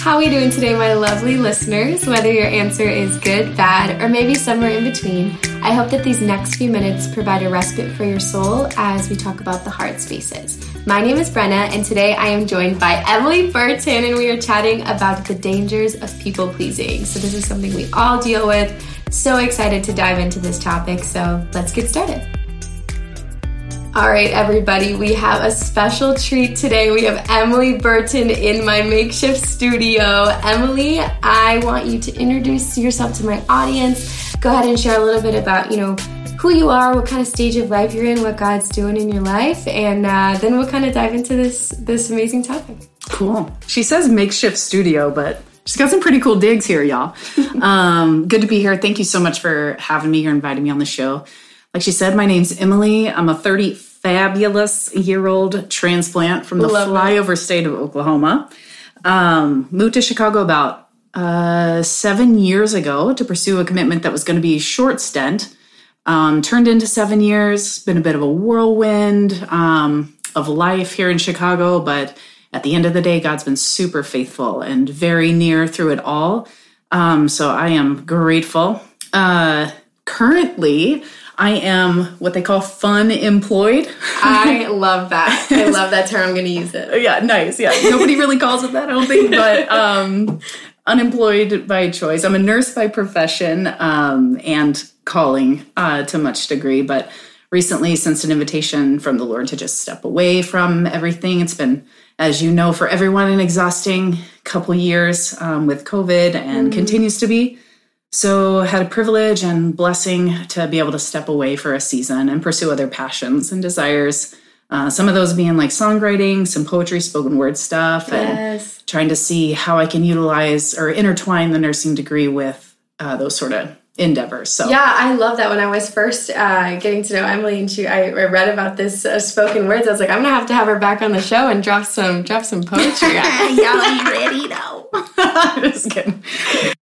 How are we doing today, my lovely listeners? Whether your answer is good, bad, or maybe somewhere in between, I hope that these next few minutes provide a respite for your soul as we talk about the hard spaces. My name is Brenna, and today I am joined by Emily Burton, and we are chatting about the dangers of people pleasing. So, this is something we all deal with. So excited to dive into this topic, so let's get started. All right, everybody, we have a special treat today. We have Emily Burton in my makeshift studio. Emily, I want you to introduce yourself to my audience. Go ahead and share a little bit about, you know, who you are, what kind of stage of life you're in, what God's doing in your life, and uh, then we'll kind of dive into this this amazing topic. Cool. She says makeshift studio, but she's got some pretty cool digs here, y'all. um, good to be here. Thank you so much for having me here, inviting me on the show. Like she said, my name's Emily. I'm a 30 fabulous year old transplant from the Love flyover state of Oklahoma. Um, moved to Chicago about uh, seven years ago to pursue a commitment that was going to be a short stint. Um, turned into seven years, been a bit of a whirlwind um, of life here in Chicago, but at the end of the day, God's been super faithful and very near through it all. Um, so I am grateful. Uh, currently, I am what they call fun employed. I love that. I love that term. I'm going to use it. yeah, nice. Yeah, nobody really calls it that, I don't think, but um, unemployed by choice. I'm a nurse by profession um, and calling uh, to much degree, but recently sensed an invitation from the Lord to just step away from everything. It's been, as you know, for everyone, an exhausting couple years um, with COVID and continues to be. So, had a privilege and blessing to be able to step away for a season and pursue other passions and desires. Uh, some of those being like songwriting, some poetry, spoken word stuff, Yes. and trying to see how I can utilize or intertwine the nursing degree with uh, those sort of endeavors. So, Yeah, I love that. When I was first uh, getting to know Emily and she, I I read about this uh, spoken words. I was like, I'm gonna have to have her back on the show and drop some drop some poetry. y'all, you ready? No. Just kidding.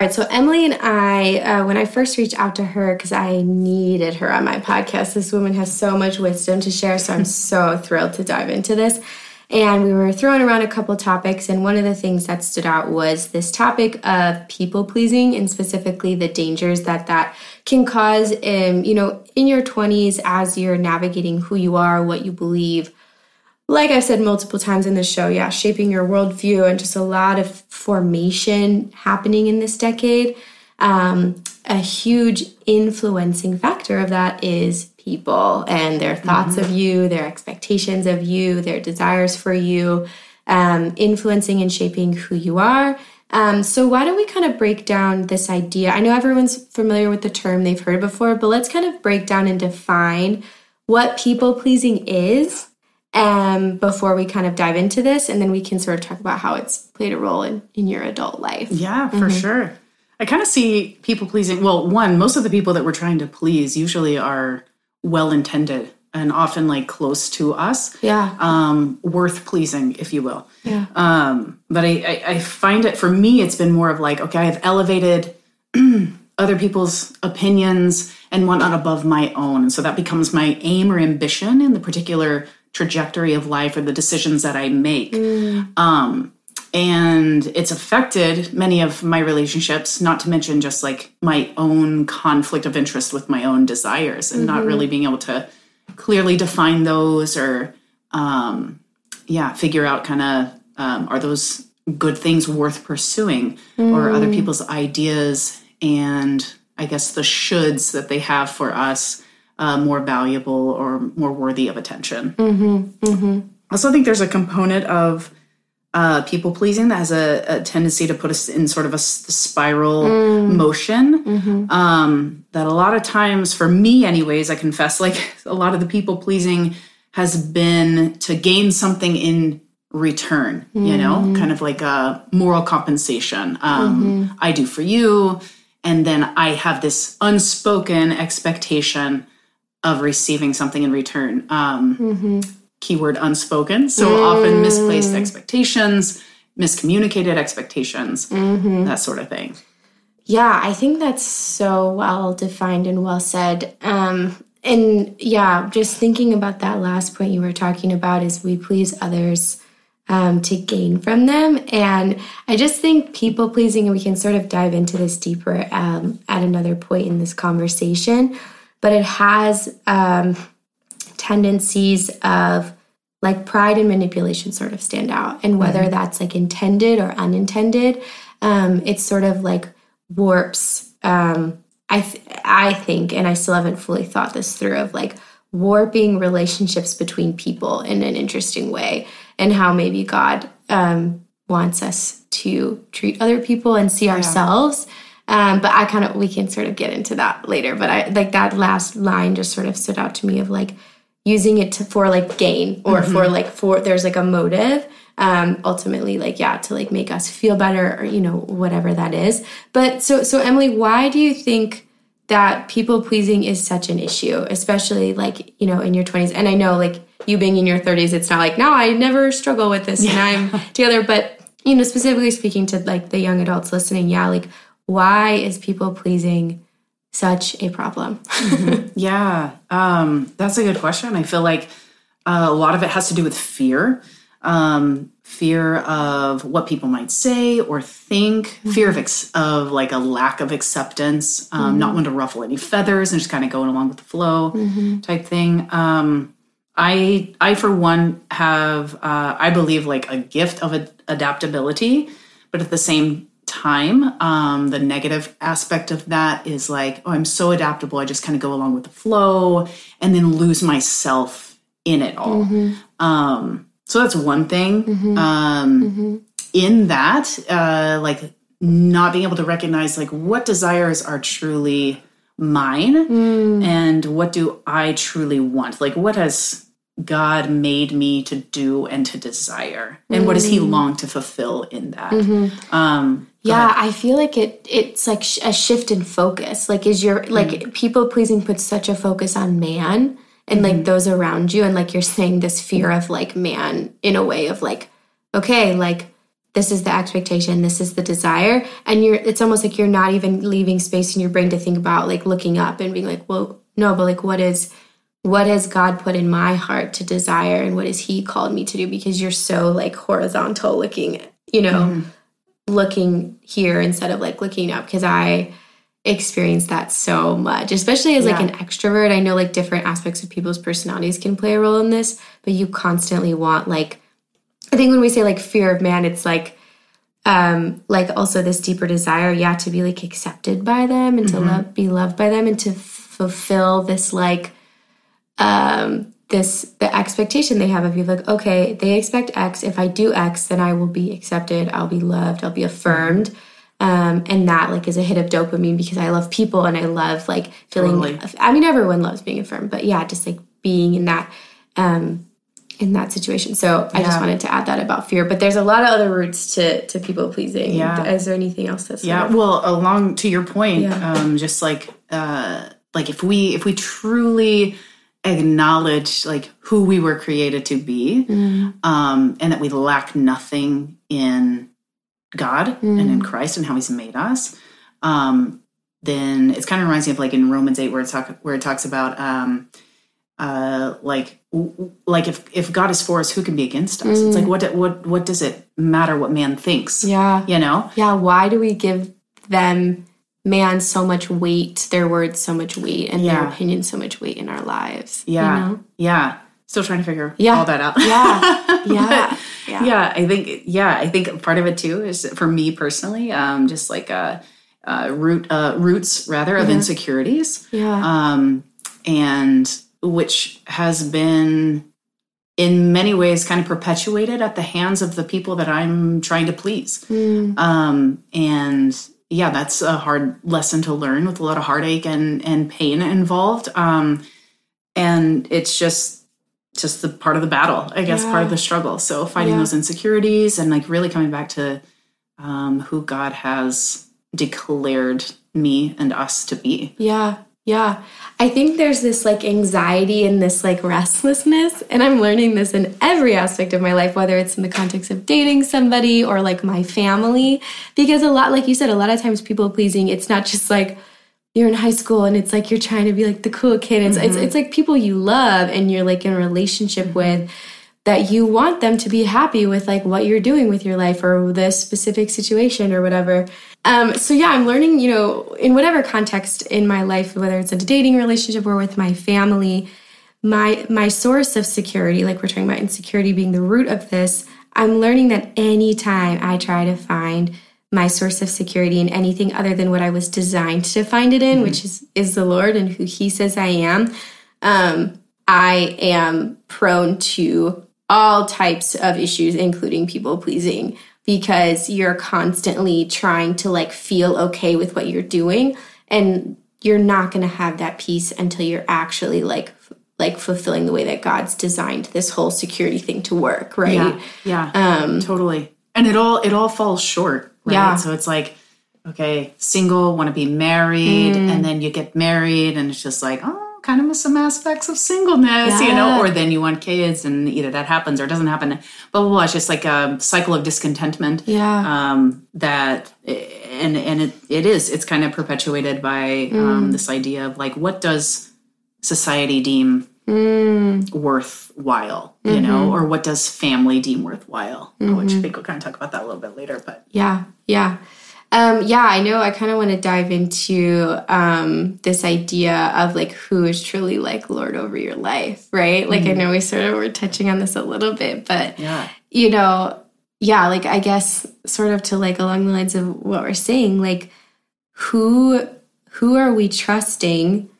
Right, so Emily and I, uh, when I first reached out to her, because I needed her on my podcast, this woman has so much wisdom to share. So I'm so thrilled to dive into this. And we were throwing around a couple topics, and one of the things that stood out was this topic of people pleasing, and specifically the dangers that that can cause. Um, you know, in your 20s, as you're navigating who you are, what you believe, like I've said multiple times in the show, yeah, shaping your worldview and just a lot of formation happening in this decade. Um, a huge influencing factor of that is people and their thoughts of you, their expectations of you, their desires for you, um, influencing and shaping who you are. Um, so, why don't we kind of break down this idea? I know everyone's familiar with the term, they've heard before, but let's kind of break down and define what people pleasing is um, before we kind of dive into this. And then we can sort of talk about how it's played a role in, in your adult life. Yeah, for sure. I kind of see people pleasing. Well, one, most of the people that we're trying to please usually are well intended and often like close to us. Yeah. Um, worth pleasing, if you will. Yeah. Um, but I, I, I find it for me, it's been more of like, okay, I've elevated other people's opinions and whatnot above my own. And so that becomes my aim or ambition in the particular trajectory of life or the decisions that I make. Um, and it's affected many of my relationships, not to mention just like my own conflict of interest with my own desires and not really being able to clearly define those or, um, yeah, figure out kind of um, are those good things worth pursuing or other people's ideas and I guess the shoulds that they have for us uh, more valuable or more worthy of attention. Also I also think there's a component of uh, people pleasing that has a, a tendency to put us in sort of a spiral motion. Um, that a lot of times, for me, anyways, I confess, like a lot of the people pleasing has been to gain something in return, you know, kind of like a moral compensation. Um, I do for you. And then I have this unspoken expectation of receiving something in return. Um, Keyword unspoken. So often misplaced expectations, miscommunicated expectations, that sort of thing. Yeah, I think that's so well defined and well said. Um, and yeah, just thinking about that last point you were talking about is we please others um, to gain from them. And I just think people pleasing, and we can sort of dive into this deeper um, at another point in this conversation, but it has um, tendencies of like pride and manipulation sort of stand out. And whether mm-hmm. that's like intended or unintended, um, it's sort of like warps. Um, I th- I think, and I still haven't fully thought this through of like warping relationships between people in an interesting way and how maybe God um, wants us to treat other people and see yeah. ourselves. Um, but I kind of, we can sort of get into that later. But I like that last line just sort of stood out to me of like using it to, for like gain or mm-hmm. for like, for there's like a motive. Um, ultimately, like, yeah, to like make us feel better or, you know, whatever that is. But so, so Emily, why do you think that people pleasing is such an issue, especially like, you know, in your 20s? And I know like, you being in your 30s, it's not like, no, I never struggle with this yeah. and I'm together. But, you know, specifically speaking to like the young adults listening, yeah, like, why is people pleasing such a problem? mm-hmm. Yeah, um, that's a good question. I feel like uh, a lot of it has to do with fear. Um, fear of what people might say or think, mm-hmm. fear of ex- of like a lack of acceptance, um, mm-hmm. not wanting to ruffle any feathers and just kind of going along with the flow mm-hmm. type thing. Um, I I for one have uh, I believe like a gift of adaptability, but at the same time, um, the negative aspect of that is like, oh, I'm so adaptable. I just kind of go along with the flow and then lose myself in it all. Mm-hmm. Um, so that's one thing. Mm-hmm. Um, mm-hmm. In that, uh, like not being able to recognize like what desires are truly mine mm. and what do I truly want? Like, what has God made me to do and to desire? And mm. what does He mm. long to fulfill in that? Mm-hmm. Um, yeah, I feel like it. It's like a shift in focus. Like, is your like mm. people pleasing puts such a focus on man and mm-hmm. like those around you, and like you're saying this fear of like man in a way of like, okay, like this is the expectation this is the desire and you're it's almost like you're not even leaving space in your brain to think about like looking up and being like well no but like what is what has god put in my heart to desire and what has he called me to do because you're so like horizontal looking you know mm-hmm. looking here instead of like looking up because i experience that so much especially as yeah. like an extrovert i know like different aspects of people's personalities can play a role in this but you constantly want like I think when we say like fear of man, it's like um like also this deeper desire, yeah, to be like accepted by them and mm-hmm. to love be loved by them and to fulfill this like um this the expectation they have of you like okay they expect x if i do x then i will be accepted i'll be loved i'll be affirmed um, and that like is a hit of dopamine because i love people and i love like feeling totally. i mean everyone loves being affirmed but yeah just like being in that um in that situation. So I just wanted to add that about fear. But there's a lot of other roots to to people pleasing. Yeah. Is there anything else that's yeah? Of, well, along to your point, yeah. um, just like uh, like if we if we truly acknowledge like who we were created to be, mm. um, and that we lack nothing in God mm. and in mm. Christ and how He's made us. Um, then it's kind of reminds me of like in Romans eight where it talk where it talks about um, uh, like like if if God is for us, who can be against us? Mm. It's like mm. what what what does it matter what man thinks? Yeah, you know. Yeah, why do we give them man so much weight, their words so much weight, and yeah. their opinions so much weight in our lives? Yeah, you know? yeah. Still trying to figure yeah. all that out. Yeah, yeah. yeah, yeah. I think yeah, I think part of it too is for me personally, um, just like a, a root uh, roots rather of insecurities. Yeah, um, and which has been in many ways kind of perpetuated at the hands of the people that I'm trying to please. Mm. Um, and yeah, that's a hard lesson to learn with a lot of heartache and, and pain involved. Um, and it's just just the part of the battle, I guess, yeah. part of the struggle. So fighting yeah. those insecurities and like really coming back to um, who God has declared me and us to be. Yeah. Yeah. I think there's this like anxiety and this like restlessness. And I'm learning this in every aspect of my life, whether it's in the context of dating somebody or like my family. Because a lot, like you said, a lot of times people pleasing, it's not just like you're in high school and it's like you're trying to be like the cool kid. It's, mm-hmm. it's, it's like people you love and you're like in a relationship mm-hmm. with. that you want them to be happy with like what you're doing with your life or this specific situation or whatever. Um, so yeah, I'm learning, you know, in whatever context in my life, whether it's a dating relationship or with my family, my my source of security, like we're talking about insecurity being the root of this, I'm learning that anytime I try to find my source of security in anything other than what I was designed to find it in, mm-hmm. which is is the Lord and who He says I am, um, I am prone to all types of issues, including people pleasing, because you're constantly trying to like feel okay with what you're doing, and you're not going to have that peace until you're actually like like fulfilling the way that God's designed this whole security thing to work, right? Yeah, yeah, um, totally. And it all it all falls short, right? Yeah. So it's like, okay, single, want to be married, mm. and then you get married, and it's just like, oh, kind of miss some aspects of singleness, yeah. you know. Or then you want kids, and either that happens or doesn't happen. Blah blah blah. It's just like a cycle of discontentment. Yeah. Um, that and and it it is. It's kind of perpetuated by um, mm. um, this idea of like, what does society deem mm. worthwhile, you mm-hmm. know, or what does family deem worthwhile? Mm-hmm. Which I think we'll kind of talk about that a little bit later. But yeah, yeah. Um, yeah, I know. I kind of want to dive into um, this idea of like who is truly like Lord over your life, right? Like, mm-hmm. I know we sort of were touching on this a little bit, but yeah, you know, yeah, like I guess sort of to like along the lines of what we're saying, like who who are we trusting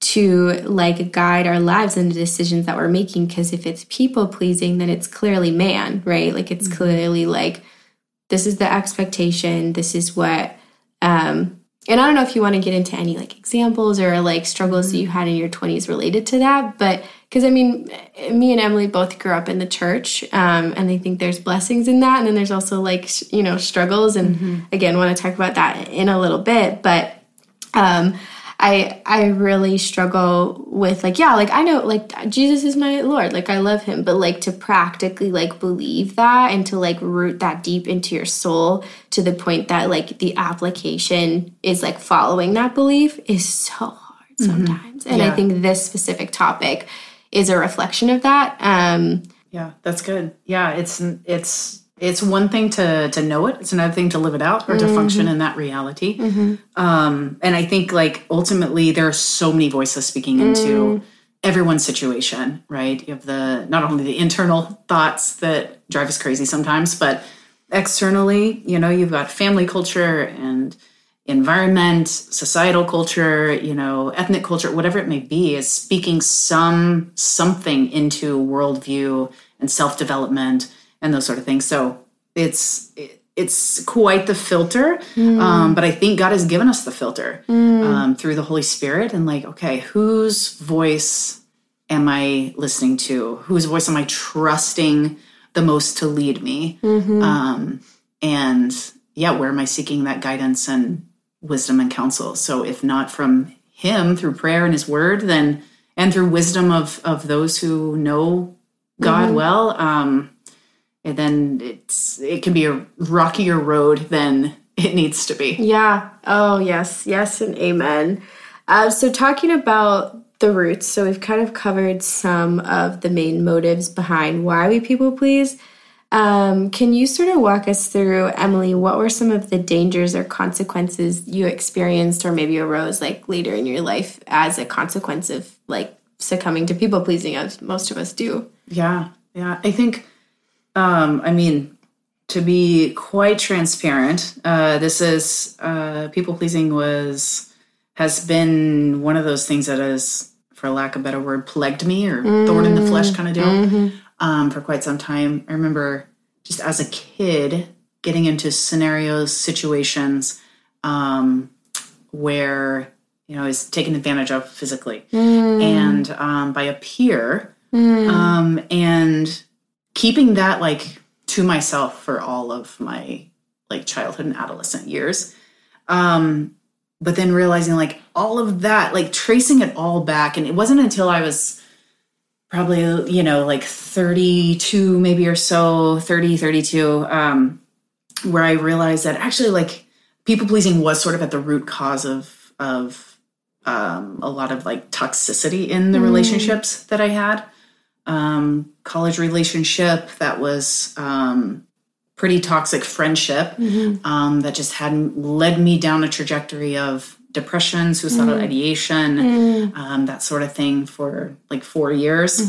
to like guide our lives and the decisions that we're making because if it's people pleasing then it's clearly man right like it's mm-hmm. clearly like this is the expectation this is what um and i don't know if you want to get into any like examples or like struggles mm-hmm. that you had in your 20s related to that but because i mean me and emily both grew up in the church um, and i think there's blessings in that and then there's also like you know struggles and mm-hmm. again want to talk about that in a little bit but um I I really struggle with like yeah like I know like Jesus is my Lord like I love him but like to practically like believe that and to like root that deep into your soul to the point that like the application is like following that belief is so hard mm-hmm. sometimes mm-hmm. and yeah. I think this specific topic is a reflection of that um yeah that's good yeah it's it's it's one thing to to know it it's another thing to live it out or to mm-hmm. function in that reality mm-hmm. um, and i think like ultimately there are so many voices speaking mm. into everyone's situation right you have the not only the internal thoughts that drive us crazy sometimes but externally you know you've got family culture and environment societal culture you know ethnic culture whatever it may be is speaking some something into worldview and self-development and those sort of things. So it's it's quite the filter, mm. um, but I think God has given us the filter mm. um, through the Holy Spirit. And like, okay, whose voice am I listening to? Whose voice am I trusting the most to lead me? Mm-hmm. Um, and yeah, where am I seeking that guidance and wisdom and counsel? So if not from Him through prayer and His Word, then and through wisdom of of those who know God mm-hmm. well, um, and then it's it can be a rockier road than it needs to be. Yeah. Oh yes, yes, and amen. Uh, so talking about the roots, so we've kind of covered some of the main motives behind why we people please. Um, can you sort of walk us through, Emily, what were some of the dangers or consequences you experienced or maybe arose like later in your life as a consequence of like succumbing to people pleasing as most of us do? Yeah. Yeah. I think um, I mean, to be quite transparent, uh, this is uh, people pleasing was has been one of those things that has, for lack of a better word, plagued me or mm. thorn in the flesh kind of deal mm-hmm. um, for quite some time. I remember just as a kid getting into scenarios, situations um, where you know is taken advantage of physically, mm. and um, by a peer, mm. um, and keeping that like to myself for all of my like childhood and adolescent years. Um, but then realizing like all of that, like tracing it all back. And it wasn't until I was probably, you know, like 32 maybe or so, 30, 32, um, where I realized that actually like people pleasing was sort of at the root cause of, of, um, a lot of like toxicity in the mm. relationships that I had um, college relationship that was um, pretty toxic friendship um, that just hadn't led me down a trajectory of depression, suicidal ideation, um, that sort of thing for like four years,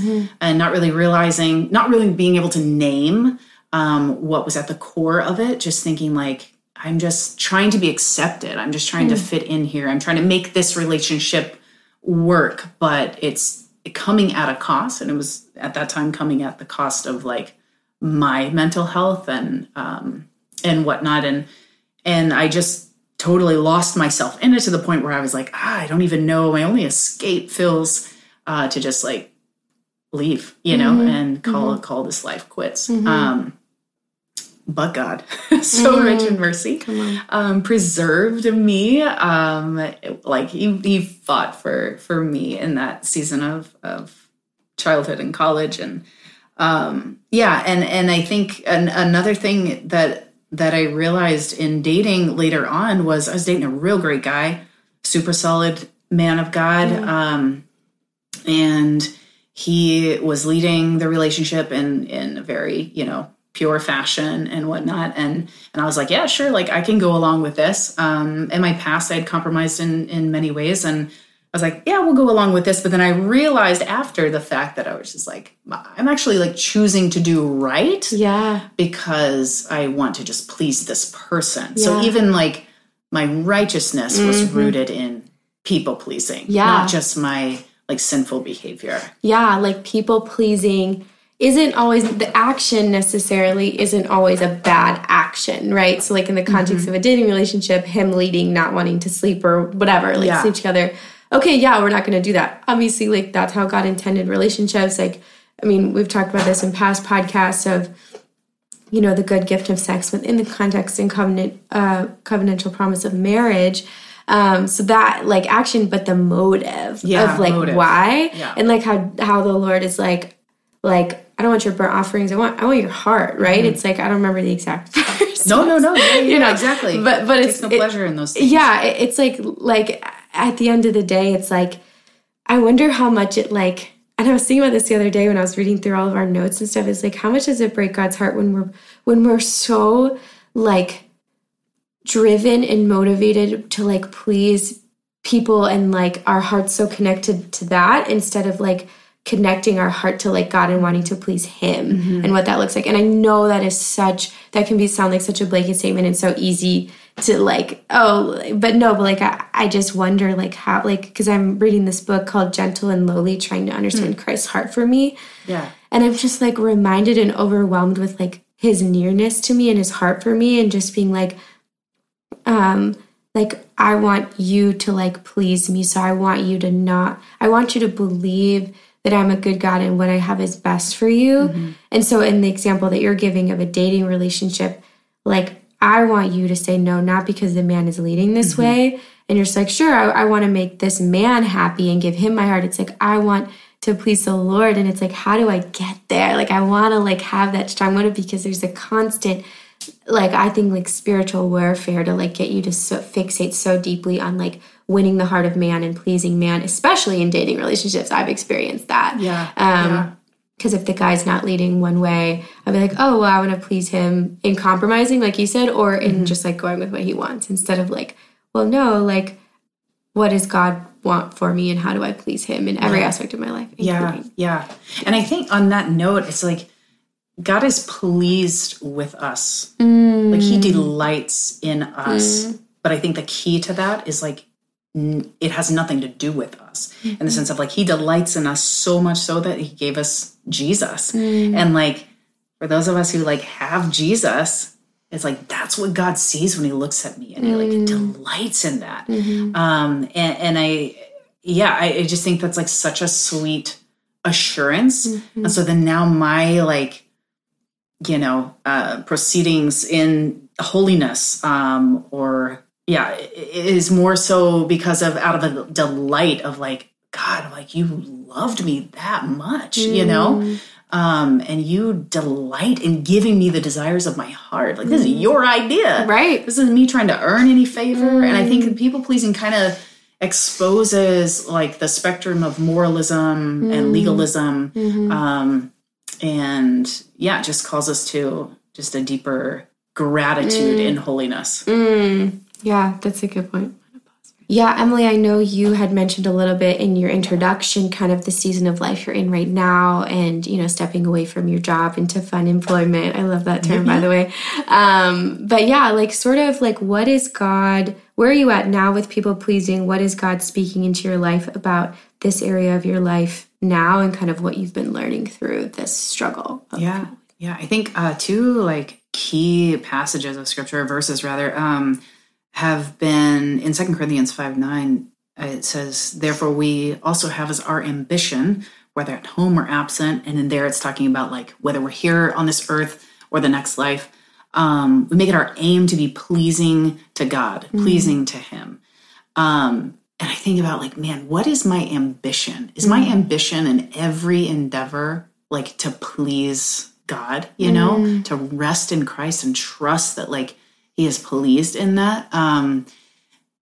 and not really realizing, not really being able to name um, what was at the core of it. Just thinking like, I'm just trying to be accepted. I'm just trying to fit in here. I'm trying to make this relationship work, but it's coming at a cost. And it was at that time coming at the cost of like my mental health and um, and whatnot. And and I just totally lost myself in it to the point where I was like, ah, I don't even know. My only escape feels uh, to just like leave, you know, and call call this life quits. Um, but God, so rich in mercy, um, preserved me. Um, like he, he fought for for me in that season of of childhood and college, and um, yeah, and and I think an, another thing that that I realized in dating later on was I was dating a real great guy, super solid man of God, um, and he was leading the relationship in in a very you know pure fashion and whatnot. And and i was like yeah sure like i can go along with this. Um in my past I had compromised in in many ways and i was like yeah we'll go along with this. But then i realized after the fact that i was just like i'm actually like choosing to do right Yeah. because i want to just please this person. So even like my righteousness was rooted in people pleasing Yeah. not just my like sinful behavior. Yeah, like people pleasing isn't always the action necessarily isn't always a bad action, right? So like in the context of a dating relationship, him leading, not wanting to sleep or whatever, like Yeah. sleep together. Okay, yeah, we're not going to do that. Obviously, like that's how God intended relationships. Like, I mean, we've talked about this in past podcasts of you know the good gift of sex within the context and covenant uh covenantal promise of marriage um so that like action but the motive Yeah, of like motive. why Yeah. and like how how the lord is like like i don't want your burnt offerings. I want i want your heart right? It's like i don't remember the exact verse Mm-hmm. no no no. Yeah, You know, exactly. but- but Takes it's- no it- pleasure in those things. Yeah it- it's like like at the end of the day it's like i wonder how much it like and i was thinking about this the other day when i was reading through all of our notes and stuff it's like how much does it break god's heart when we're when we're so like driven and motivated to like please people and like our hearts so connected to that instead of like connecting our heart to like God and wanting to please him and what that looks like. And I know that is such that can be sound like such a blanket statement and so easy to like oh but no but like I, I just wonder like how like because I'm reading this book called Gentle and Lowly trying to understand Christ's heart for me. Yeah. And I'm just like reminded and overwhelmed with like his nearness to me and his heart for me and just being like um like I want you to like please me. So I want you to not I want you to believe that I'm a good God and what I have is best for you. Mm-hmm. And so in the example that you're giving of a dating relationship like I want you to say no not because the man is leading this mm-hmm. way and you're just like sure I, I want to make this man happy and give him my heart. It's like I want to please the Lord and it's like how do I get there? Like I want to like have that strong motive because there's a constant like I think like spiritual warfare to like get you to so, fixate so deeply on like winning the heart of man and pleasing man, especially in dating relationships. I've experienced that. yeah Um, yeah. because if the guy's not leading one way, I'd be like, oh, well, I want to please him in compromising, like you said, or in Mm-hmm. just like going with what he wants instead of like, well, no, like, what does God want for me and how do I please him in every aspect of my life? Yeah, yeah. And I think on that note, it's like God is pleased with us. Like he delights in us. But I think the key to that is like it has nothing to do with us in the sense of like he delights in us so much so that he gave us Jesus. And like for those of us who like have Jesus, it's like that's what God sees when he looks at me and he like delights in that. Um and, and I yeah, I, I just think that's like such a sweet assurance. And so then now my like, you know, uh, proceedings in holiness, um, or yeah, i- i- is more so because of out of a delight of like, God, like you loved me that much, you mm. know? Um, and you delight in giving me the desires of my heart. Like this is mm. your idea. Right. This isn't me trying to earn any favor. And I think mm. people pleasing kind of exposes like the spectrum of moralism and legalism. Mm-hmm. Um, and yeah, just calls us to just a deeper gratitude in holiness. Yeah, that's a good point. Yeah, Emily, I know you had mentioned a little bit in your introduction kind of the season of life you're in right now and, you know, stepping away from your job into fun employment. I love that term, by the way. Um, but yeah, like sort of like what is God, where are you at now with people pleasing? What is God speaking into your life about this area of your life now and kind of what you've been learning through this struggle? of- Yeah. Yeah. I think uh two like key passages of scripture, verses rather, um, have been in Second Corinthians 5 9. uh, It says, Therefore, we also have as our ambition, whether at home or absent, and in there it's talking about like whether we're here on this earth or the next life, um, we make it our aim to be pleasing to God, pleasing to Him. Um, and I think about like, man, what is my ambition? Is my ambition in every endeavor like to please God, you know, to rest in Christ and trust that like he is pleased in that. Um,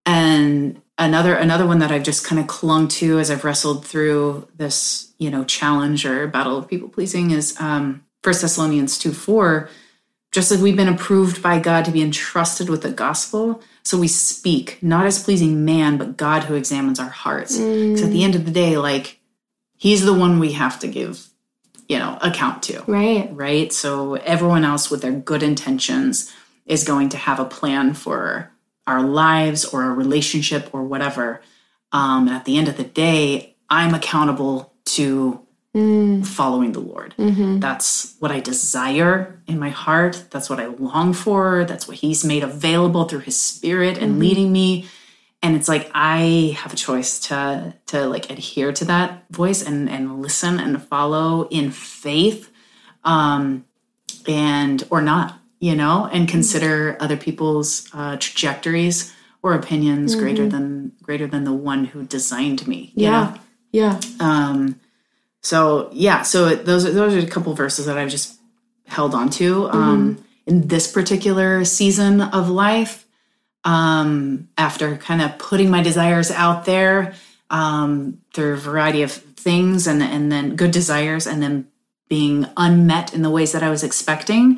and another another one that I've just kind of clung to as I've wrestled through this, you know, challenge or battle of people pleasing is um First Thessalonians 2 4 just as we've been approved by God to be entrusted with the gospel, so we speak, not as pleasing man, but God who examines our hearts. Because at the end of the day, like, He's the one we have to give, you know, account to, Right. right? So everyone else with their good intentions is going to have a plan for our lives or a relationship or whatever. Um, and at the end of the day, I'm accountable to following the Lord. That's what I desire in my heart. That's what I long for. That's what He's made available through His Spirit and leading me. And it's like I have a choice to to like adhere to that voice and and listen and follow in faith, um, and or not, you know, and consider other people's uh, trajectories or opinions greater than greater than the one who designed me. you know? Yeah. Yeah. Um, so yeah, so it- those are those are a couple verses that I've just held on to um, in this particular season of life. Um, after kind of putting my desires out there um, through a variety of things, and and then good desires, and then being unmet in the ways that I was expecting,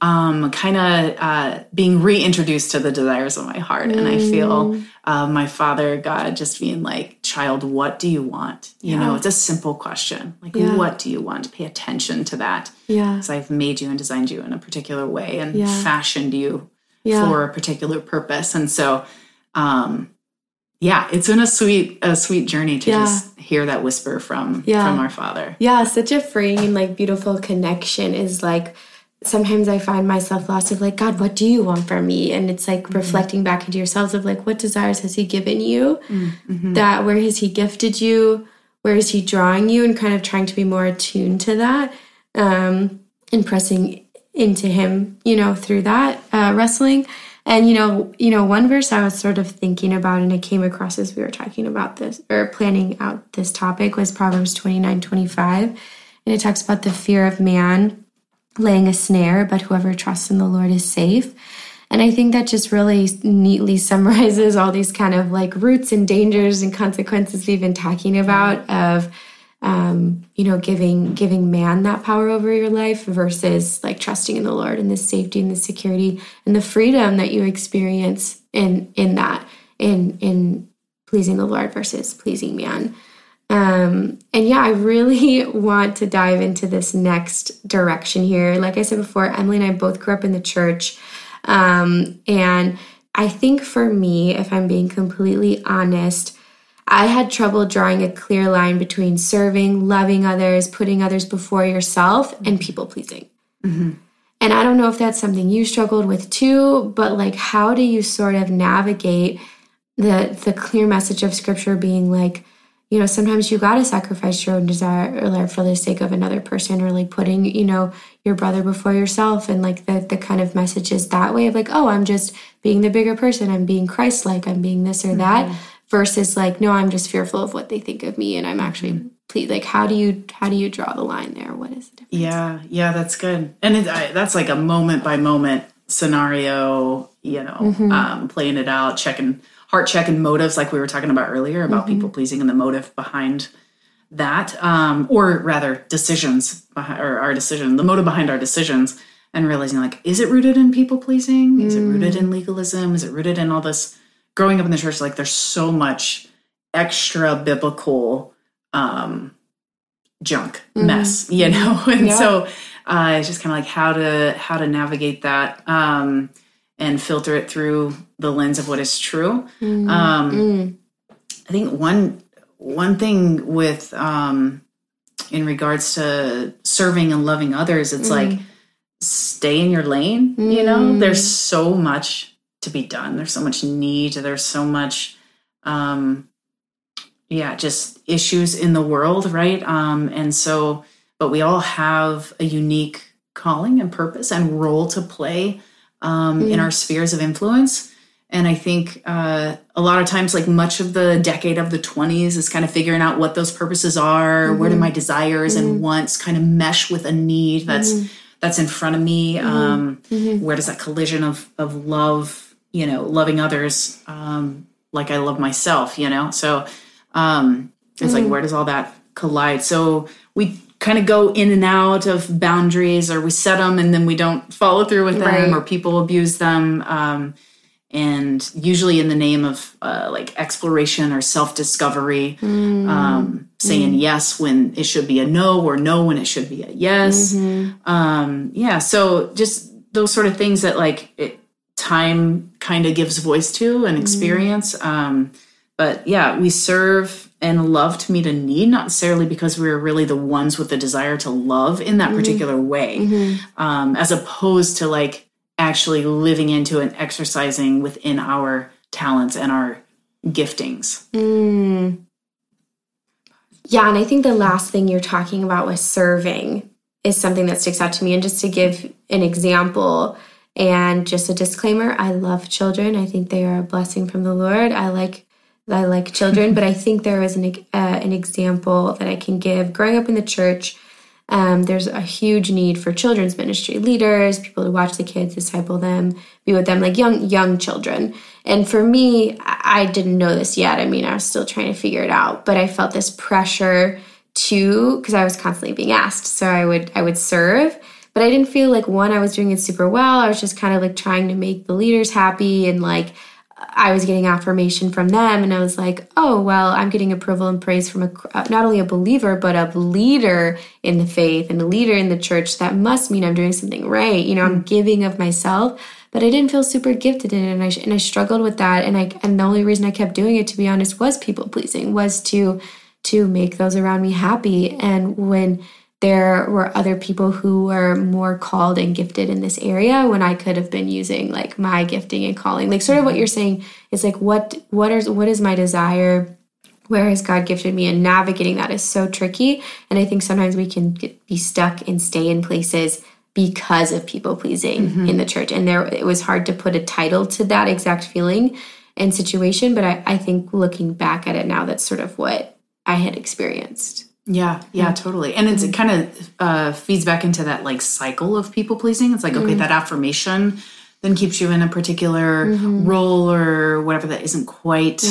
um, kind of uh, being reintroduced to the desires of my heart. And I feel uh, my father, God, just being like, child, what do you want? You know, it's a simple question. Like, Yeah. what do you want? Pay attention to that. Yeah. Because I've made you and designed you in a particular way and Yeah. fashioned you Yeah. for a particular purpose. And so, um, yeah, it's been a sweet, a sweet journey to Yeah. just hear that whisper from Yeah. from our Father. Yeah, such a freeing and like beautiful connection is like sometimes I find myself lost of like, God, what do you want from me? And it's like reflecting back into yourselves of like, what desires has He given you? That where has He gifted you? Where is He drawing you? And kind of trying to be more attuned to that um, and pressing into Him, you know, through that uh, wrestling. And you know, you know, one verse I was sort of thinking about, and it came across as we were talking about this or planning out this topic was Proverbs 29, 25. And it talks about the fear of man laying a snare, but whoever trusts in the Lord is safe. And I think that just really neatly summarizes all these kind of like roots and dangers and consequences we've been talking about of um, you know, giving giving man that power over your life versus like trusting in the Lord and the safety and the security and the freedom that you experience in in that in in pleasing the Lord versus pleasing man. Um, and yeah, I really want to dive into this next direction here. Like I said before, Emily and I both grew up in the church. Um, and I think for me, if I'm being completely honest, I had trouble drawing a clear line between serving, loving others, putting others before yourself, and people pleasing. Mm-hmm. And I don't know if that's something you struggled with too, but like, how do you sort of navigate the the clear message of Scripture being like, you know, sometimes you got to sacrifice your own desire or like for the sake of another person, or like putting, you know, your brother before yourself, and like the the kind of messages that way of like, oh, I'm just being the bigger person, I'm being Christ like, I'm being this or that, mm-hmm. Versus like, no, I'm just fearful of what they think of me, and I'm actually please like, how do you how do you draw the line there? What is the difference? Yeah, yeah, that's good. And it, I, that's like a moment by moment scenario, you know, Mm-hmm. um, playing it out, checking heart checking motives, like we were talking about earlier about Mm-hmm. people pleasing and the motive behind that, um, or rather, decisions behind, or our decision, the motive behind our decisions, and realizing like, is it rooted in people pleasing? Is it rooted in legalism? Is it rooted in all this? Growing up in the church, like there's so much extra biblical um, junk mess, you know, and Yeah. so uh, it's just kind of like how to how to navigate that um, and filter it through the lens of what is true. Um, I think one one thing with um, in regards to serving and loving others, it's like stay in your lane. You know, there's so much to be done. There's so much need. There's so much. Um, yeah, just issues in the world, right? Um, and so, but we all have a unique calling and purpose and role to play um, in our spheres of influence. And I think uh, a lot of times, like much of the decade of the 20s, is kind of figuring out what those purposes are. Where do my desires and wants kind of mesh with a need that's that's in front of me? Um, Where does that collision of of love, you know, loving others um, like I love myself, you know? So um, it's like where does all that collide? So we kind of go in and out of boundaries, or we set them and then we don't follow through with them, Right. or people abuse them. Um, and usually in the name of uh, like exploration or self discovery, um, saying yes when it should be a no, or no when it should be a yes. Um, yeah, so just those sort of things that like it, time kind of gives voice to and experience. Um, but yeah, we serve and love to meet a need, not necessarily because we're really the ones with the desire to love in that particular way, um, as opposed to like actually living into and exercising within our talents and our giftings. Yeah, and I think the last thing you're talking about with serving is something that sticks out to me. And just to give an example and just a disclaimer, I love children. I think they are a blessing from the Lord. I like I like children, but I think there is an uh, an example that I can give. Growing up in the church, um, there's a huge need for children's ministry leaders, people to watch the kids, disciple them, be with them, like young young children. And for me, I I didn't know this yet. I mean, I was still trying to figure it out, but I felt this pressure to because I was constantly being asked. So I would I would serve, but I didn't feel like one I was doing it super well. I was just kind of like trying to make the leaders happy and like I was getting affirmation from them, and I was like, oh, well, I'm getting approval and praise from a, uh, not only a believer, but a leader in the faith and a leader in the church. That must mean I'm doing something right. You know, I'm giving of myself, but I didn't feel super gifted in it, and I, and I struggled with that. And I, and the only reason I kept doing it, to be honest, was people pleasing, was to, to make those around me happy. And when there were other people who were more called and gifted in this area when I could have been using like my gifting and calling. Like sort of what you're saying is like what what is what is my desire? Where has God gifted me? And navigating that is so tricky. And I think sometimes we can get, be stuck and stay in places because of people pleasing mm-hmm. in the church. And there it was hard to put a title to that exact feeling and situation. But I, I think looking back at it now, that's sort of what I had experienced. Yeah, yeah, totally. And it's, it kind of uh, feeds back into that like cycle of people pleasing. It's like, okay, that affirmation then keeps you in a particular role or whatever that isn't quite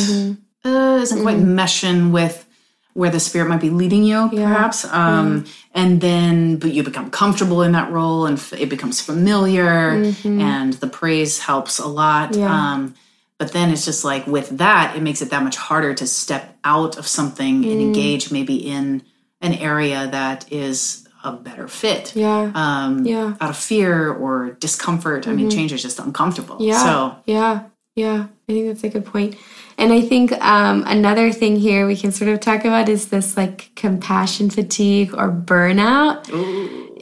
uh, isn't quite meshing with where the spirit might be leading you, perhaps. Um, And then, but you become comfortable in that role, and f- it becomes familiar, and the praise helps a lot. Um, but then it's just like with that, it makes it that much harder to step out of something and engage maybe in an area that is a better fit. Yeah. Um, Yeah. Out of fear or discomfort. I mean, change is just uncomfortable. Yeah. So yeah. Yeah. I think that's a good point. And I think um, another thing here we can sort of talk about is this like compassion fatigue or burnout.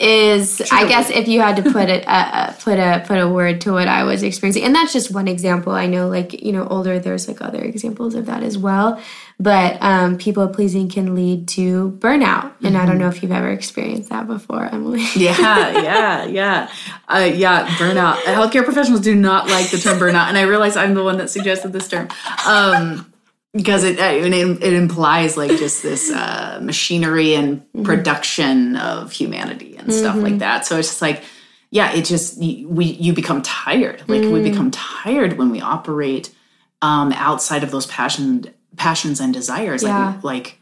Is I guess if you had to put it uh, uh, put a put a word to what I was experiencing, and that's just one example. I know, like you know, older there's like other examples of that as well. But um, people pleasing can lead to burnout, and I don't know if you've ever experienced that before, Emily. yeah, yeah, yeah, uh, yeah. Burnout. Healthcare professionals do not like the term burnout, and I realize I'm the one that suggested this term um, because it, it it implies like just this uh, machinery and production of humanity and stuff like that. So it's just like, yeah, it just we you become tired. Like we become tired when we operate um, outside of those passion passions and desires. Yeah. Like like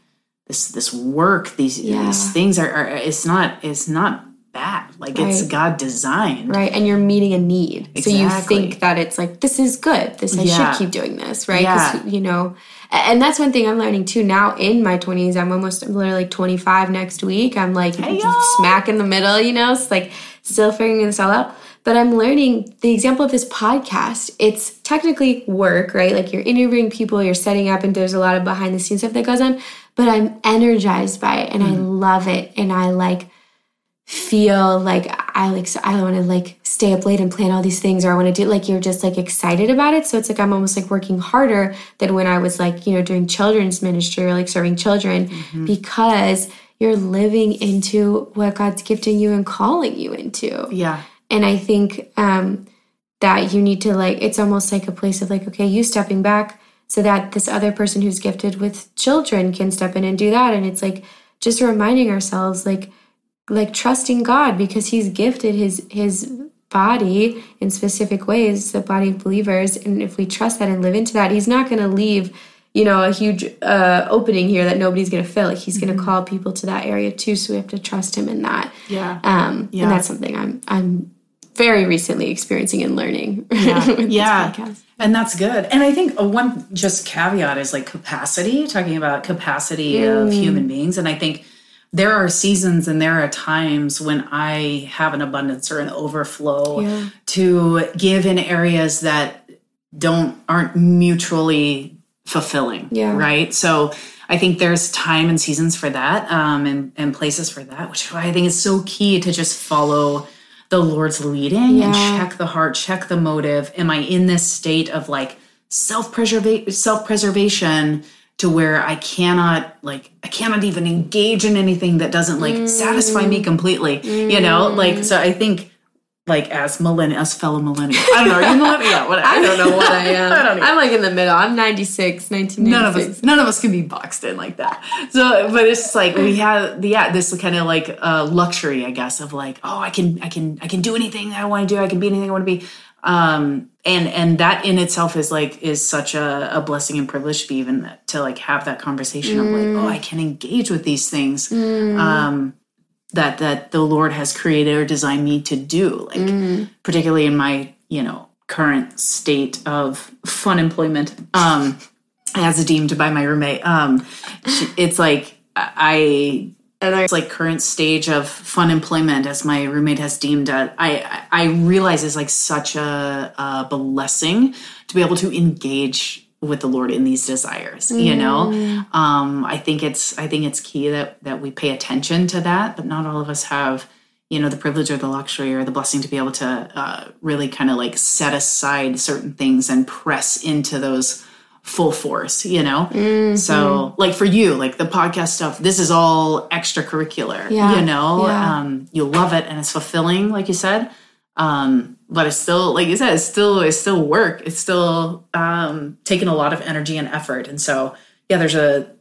this this work, these Yeah. these things are, are it's not it's not bad. Like it's God designed. Right. And you're meeting a need. So you think that it's like, this is good. This I Yeah. should keep doing this. Right. Yeah. you know, and that's one thing I'm learning too now in my 20s. I'm almost, I'm literally 25 next week. I'm like y'all. smack in the middle, you know, it's like still figuring this all out. But I'm learning the example of this podcast. It's technically work, right? Like you're interviewing people, you're setting up, and there's a lot of behind the scenes stuff that goes on. But I'm energized by it and I mm-hmm. love it. And I like, feel like I like so I want to like stay up late and plan all these things or I want to do like you're just like excited about it so it's like I'm almost like working harder than when I was like you know doing children's ministry or like serving children mm-hmm. because you're living into what God's gifting you and calling you into Yeah. And I think um that you need to like it's almost like a place of like okay you stepping back so that this other person who's gifted with children can step in and do that. And it's like just reminding ourselves like like trusting God because he's gifted his his body in specific ways the body of believers. And if we trust that and live into that he's not going to leave you know a huge uh opening here that nobody's going to fill. Like he's going to call people to that area too. So we have to trust him in that. Yeah. um Yeah. and that's something i'm i'm very recently experiencing and learning Yeah. with this yeah. podcast. And that's good. And I think one just caveat is like capacity, talking about capacity of human beings. And I think there are seasons and there are times when I have an abundance or an overflow Yeah. to give in areas that don't aren't mutually fulfilling. Yeah. Right. So I think there's time and seasons for that, um, and, and places for that, which I think is so key to just follow the Lord's leading and check the heart, check the motive. Am I in this state of like self preservation, to where I cannot like I cannot even engage in anything that doesn't like satisfy me mm. completely, you know? Like so, I think like as millennial, as fellow millennial, I don't know, are you millennial? Yeah, whatever. I don't know what I am. I don't know. I'm like in the middle. I'm 96, 1996. none of us none of us can be boxed in like that so but it's just like we have the yeah this kind of like uh luxury i guess of like oh i can i can i can do anything i want to do i can be anything i want to be um and and that in itself is like is such a, a blessing and privilege to be even to like have that conversation of like oh i can engage with these things um that that the lord has created or designed me to do like particularly in my you know current state of fun employment um as deemed by my roommate um she- it's like i it's like current stage of fun employment as my roommate has deemed it i i realize is like such a, a blessing to be able to engage with the lord in these desires you know? Um i think it's i think it's key that that we pay attention to that but not all of us have you know the privilege or the luxury or the blessing to be able to uh, really kind of like set aside certain things and press into those full force you know? Mm-hmm. so like for you like the podcast stuff this is all extracurricular Yeah, you know? Yeah. um you love it and it's fulfilling like you said um but it's still like you said it's still it's still work it's still um taking a lot of energy and effort and so yeah there's a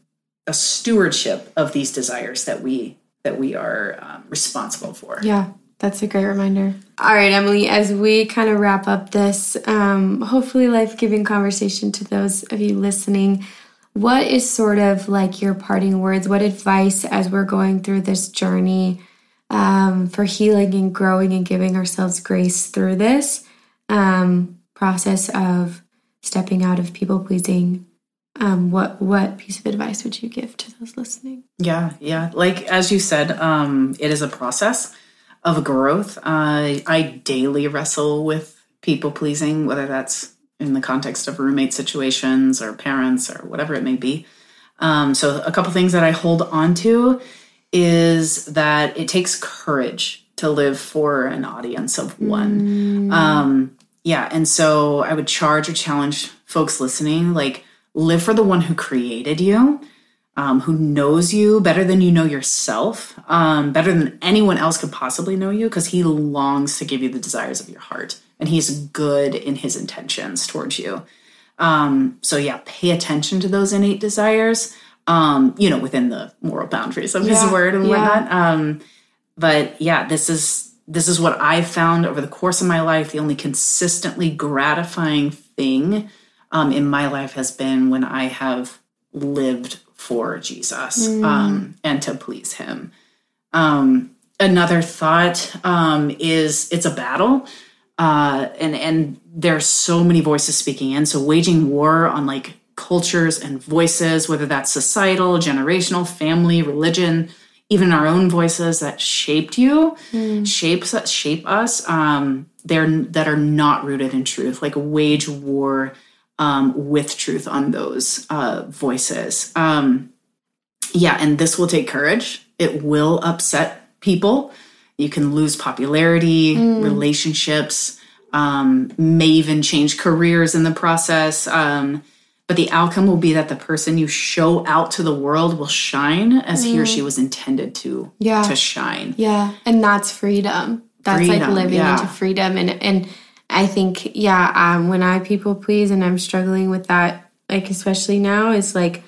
a stewardship of these desires that we that we are um, responsible for Yeah, that's a great reminder. All right, Emily, as we kind of wrap up this um, hopefully life giving conversation to those of you listening, what is sort of like your parting words? What advice as we're going through this journey um, for healing and growing and giving ourselves grace through this um, process of stepping out of people pleasing? Um, what what piece of advice would you give to those listening? Yeah, yeah. Like as you said, um, it is a process of growth. Uh, I daily wrestle with people pleasing, whether that's in the context of roommate situations or parents or whatever it may be. Um, so, a couple things that I hold on to is that it takes courage to live for an audience of one. Um, yeah, and so I would charge or challenge folks listening, like live for the one who created you um, who knows you better than you know yourself, um, better than anyone else could possibly know you, because he longs to give you the desires of your heart, and he's good in his intentions towards you. Um, so yeah, pay attention to those innate desires. Um, you know, within the moral boundaries of Yeah, his word and yeah. whatnot. Um, but yeah, this is this is what I've found over the course of my life. The only consistently gratifying thing um, in my life has been when I have lived for Jesus um, and to please Him. Um, another thought um, is it's a battle, uh, and and there's so many voices speaking in. So waging war on like cultures and voices, whether that's societal, generational, family, religion, even our own voices that shaped you, shapes that shape us. Um, they're that are not rooted in truth. Like wage war um, with truth on those uh, voices. Um, yeah, and this will take courage. It will upset people. You can lose popularity, relationships, um, may even change careers in the process. But the outcome will be that the person you show out to the world will shine as he or she was intended to Yeah. to shine. Yeah, and that's freedom. That's like living yeah. into freedom, and and I think yeah, um, when I people please and I'm struggling with that, like especially now, is like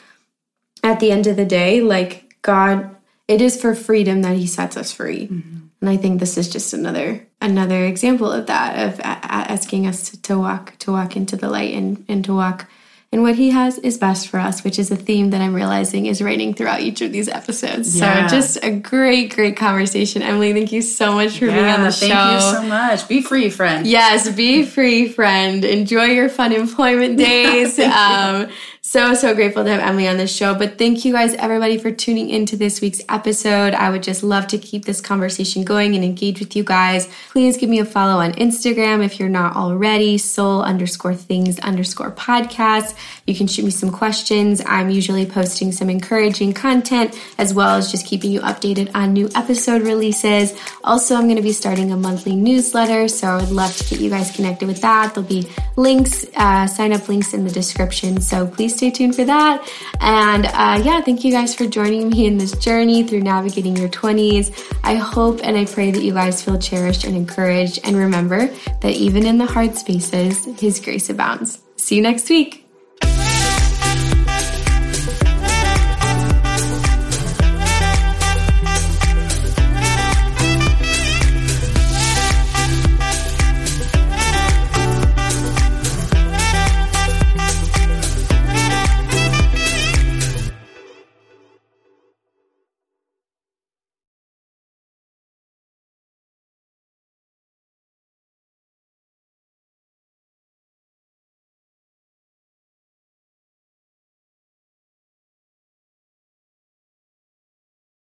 at the end of the day, like God, it is for freedom that He sets us free, and I think this is just another another example of that of asking us to, to walk to walk into the light and and to walk. And what he has is best for us, which is a theme that I'm realizing is reigning throughout each of these episodes. Yeah. So just a great, great conversation. Emily, thank you so much for being on the thank show. Thank you so much. Be free, friend. Yes, be free, friend. Enjoy your fun employment days. um, so, so grateful to have Emily on this show. But thank you guys, everybody, for tuning into this week's episode. I would just love to keep this conversation going and engage with you guys. Please give me a follow on Instagram if you're not already, soul underscore things underscore podcast. You can shoot me some questions. I'm usually posting some encouraging content as well as just keeping you updated on new episode releases. Also, I'm going to be starting a monthly newsletter, so I would love to get you guys connected with that. There'll be links, uh, sign up links in the description, so please stay tuned for that. And uh, yeah, thank you guys for joining me in this journey through navigating your 20s. I hope and I pray that you guys feel cherished and encouraged. And remember that even in the hard spaces, His grace abounds. See you next week.